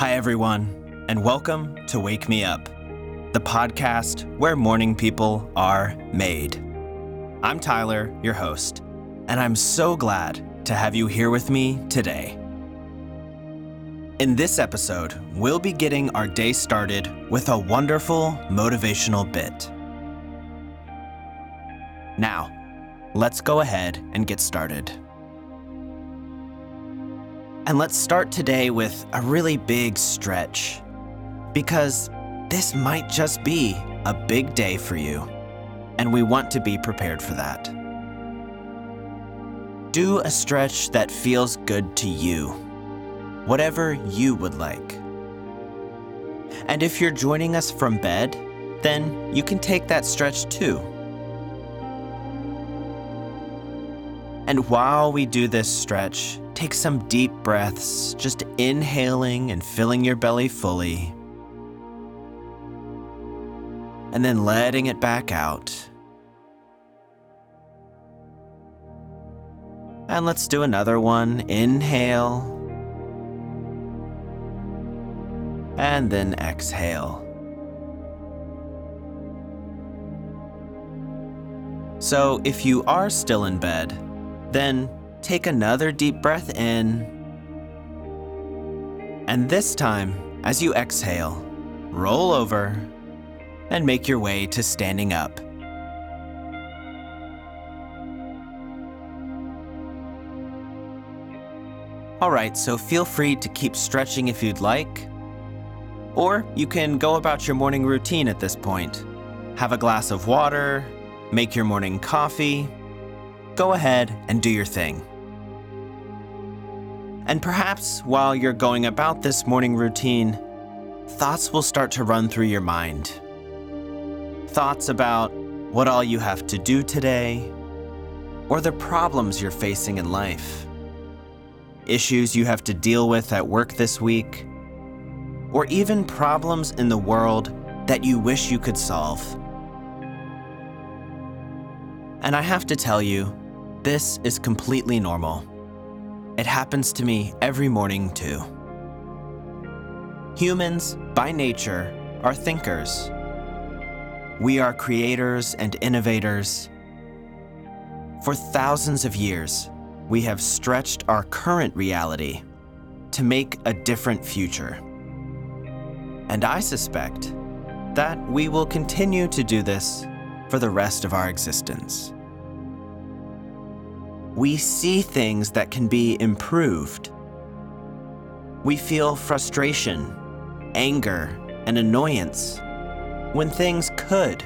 Hi, everyone, and welcome to Wake Me Up, the podcast where morning people are made. I'm Tyler, your host, and I'm so glad to have you here with me today. In this episode, we'll be getting our day started with a wonderful motivational bit. Now, let's go ahead and get started. And let's start today with a really big stretch. Because this might just be a big day for you, and we want to be prepared for that. Do a stretch that feels good to you, whatever you would like. And if you're joining us from bed, then you can take that stretch too. And while we do this stretch, take some deep breaths, just inhaling and filling your belly fully. And then letting it back out. And let's do another one. Inhale. And then exhale. So, if you are still in bed, then take another deep breath in. And this time, as you exhale, roll over and make your way to standing up. Alright, so feel free to keep stretching if you'd like. Or you can go about your morning routine at this point. Have a glass of water, make your morning coffee. Go ahead and do your thing. And perhaps while you're going about this morning routine, thoughts will start to run through your mind. Thoughts about what all you have to do today, or the problems you're facing in life, issues you have to deal with at work this week, or even problems in the world that you wish you could solve. And I have to tell you, this is completely normal. It happens to me every morning, too. Humans, by nature, are thinkers. We are creators and innovators. For thousands of years, we have stretched our current reality to make a different future. And I suspect that we will continue to do this for the rest of our existence we see things that can be improved. We feel frustration, anger, and annoyance when things could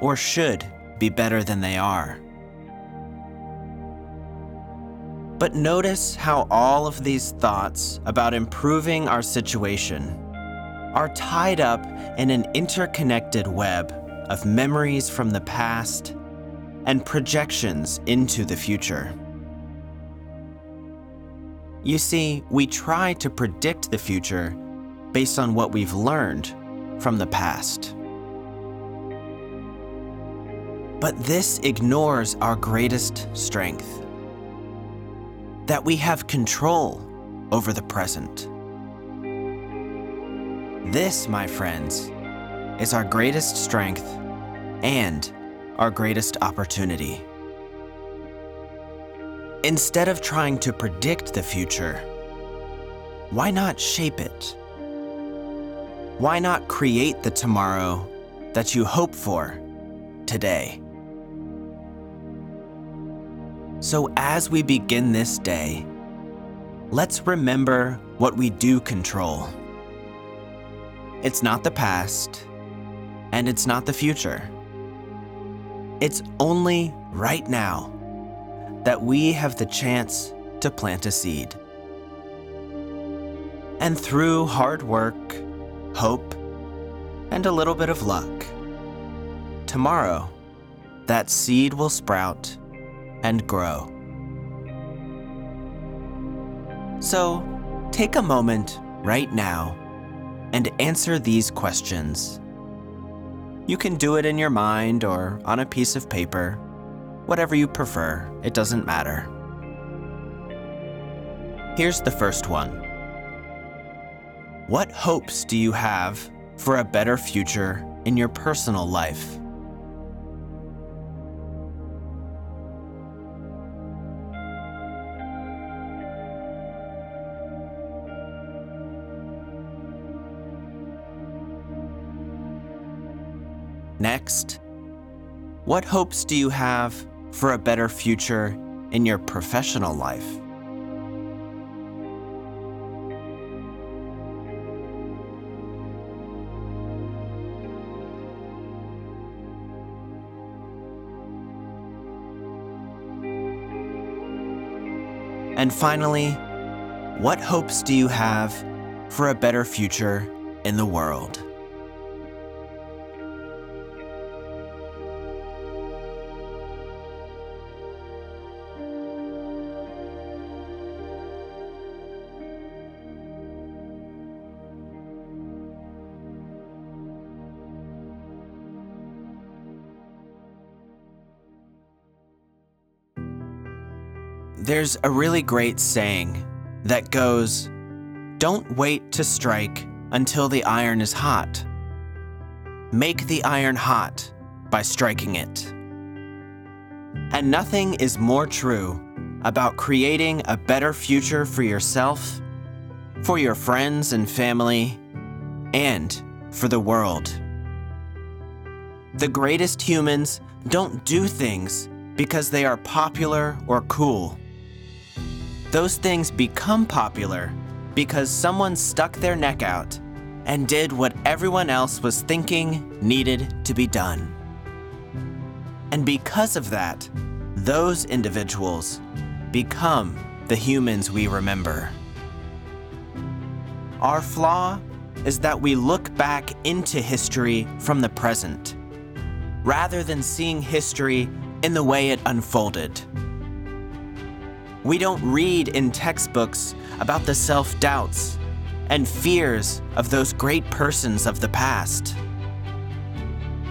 or should be better than they are. But notice how all of these thoughts about improving our situation are tied up in an interconnected web of memories from the past and projections into the future. You see, we try to predict the future based on what we've learned from the past. But this ignores our greatest strength that we have control over the present. This, my friends, is our greatest strength and our greatest opportunity. Instead of trying to predict the future, why not shape it? Why not create the tomorrow that you hope for today? So, as we begin this day, let's remember what we do control. It's not the past, and it's not the future. It's only right now that we have the chance to plant a seed. And through hard work, hope, and a little bit of luck, tomorrow that seed will sprout and grow. So take a moment right now and answer these questions. You can do it in your mind or on a piece of paper Whatever you prefer, it doesn't matter. Here's the first one What hopes do you have for a better future in your personal life? Next, what hopes do you have for a better future in your professional life? And finally, what hopes do you have for a better future in the world? There's a really great saying that goes, Don't wait to strike until the iron is hot. Make the iron hot by striking it. And nothing is more true about creating a better future for yourself, for your friends and family, and for the world. The greatest humans don't do things because they are popular or cool. Those things become popular because someone stuck their neck out and did what everyone else was thinking needed to be done. And because of that, those individuals become the humans we remember. Our flaw is that we look back into history from the present, rather than seeing history in the way it unfolded. We don't read in textbooks about the self doubts and fears of those great persons of the past.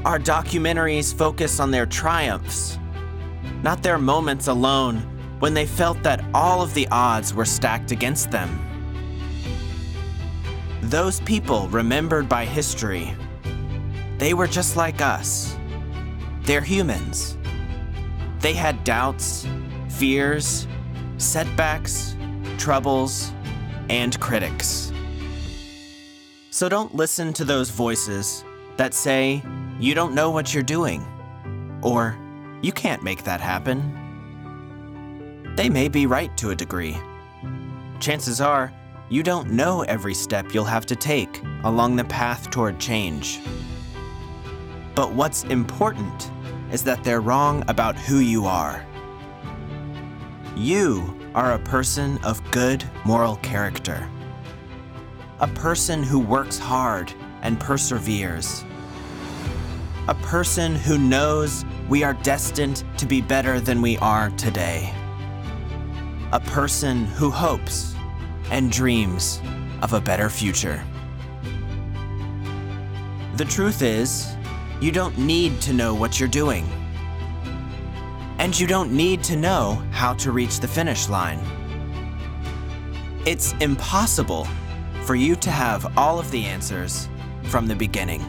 Our documentaries focus on their triumphs, not their moments alone when they felt that all of the odds were stacked against them. Those people remembered by history, they were just like us. They're humans. They had doubts, fears, setbacks, troubles, and critics. So don't listen to those voices that say, you don't know what you're doing, or you can't make that happen. They may be right to a degree. Chances are, you don't know every step you'll have to take along the path toward change. But what's important is that they're wrong about who you are. You are a person of good moral character. A person who works hard and perseveres. A person who knows we are destined to be better than we are today. A person who hopes and dreams of a better future. The truth is, you don't need to know what you're doing and you don't need to know how to reach the finish line. It's impossible for you to have all of the answers from the beginning.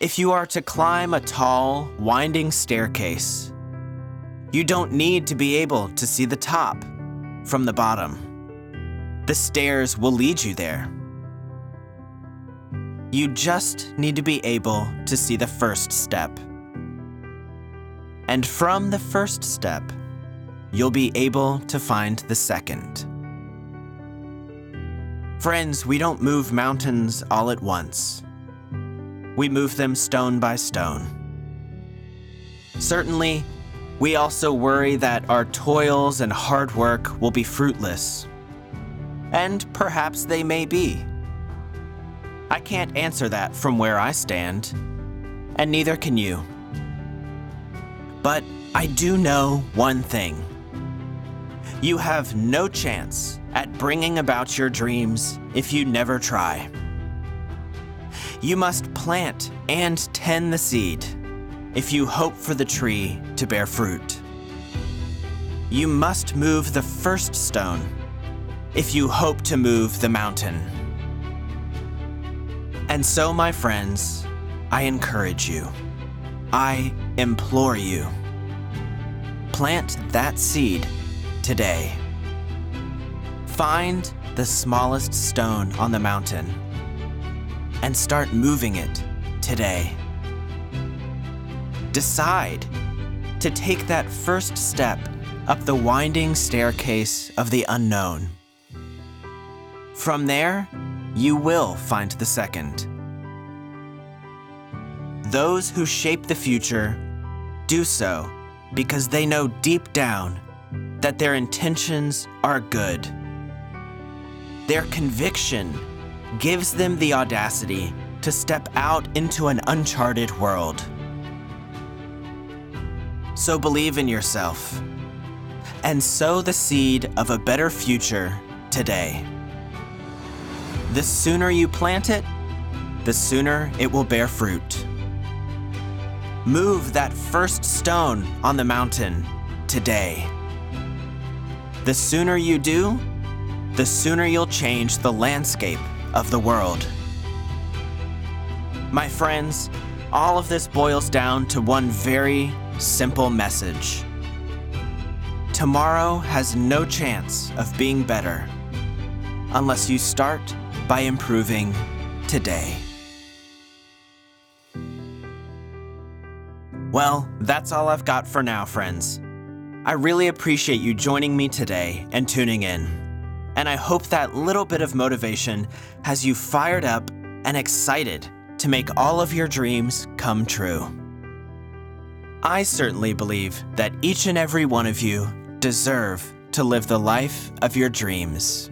If you are to climb a tall, winding staircase, you don't need to be able to see the top from the bottom. The stairs will lead you there. You just need to be able to see the first step. And from the first step, you'll be able to find the second. Friends, we don't move mountains all at once. We move them stone by stone. Certainly, we also worry that our toils and hard work will be fruitless. And perhaps they may be. I can't answer that from where I stand, and neither can you. But I do know one thing. You have no chance at bringing about your dreams if you never try. You must plant and tend the seed if you hope for the tree to bear fruit. You must move the first stone if you hope to move the mountain. And so, my friends, I encourage you, I implore you, plant that seed today. Find the smallest stone on the mountain and start moving it today. Decide to take that first step up the winding staircase of the unknown. From there, you will find the second. Those who shape the future do so because they know deep down that their intentions are good. Their conviction gives them the audacity to step out into an uncharted world. So believe in yourself and sow the seed of a better future today. The sooner you plant it, the sooner it will bear fruit. Move that first stone on the mountain today. The sooner you do, the sooner you'll change the landscape of the world. My friends, all of this boils down to one very simple message. Tomorrow has no chance of being better unless you start by improving today. Well, that's all I've got for now, friends. I really appreciate you joining me today and tuning in. And I hope that little bit of motivation has you fired up and excited to make all of your dreams come true. I certainly believe that each and every one of you deserve to live the life of your dreams.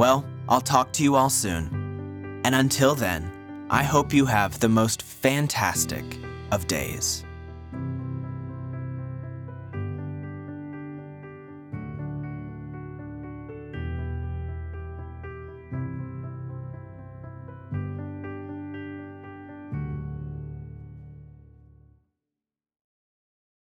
Well, I'll talk to you all soon. And until then, I hope you have the most fantastic of days.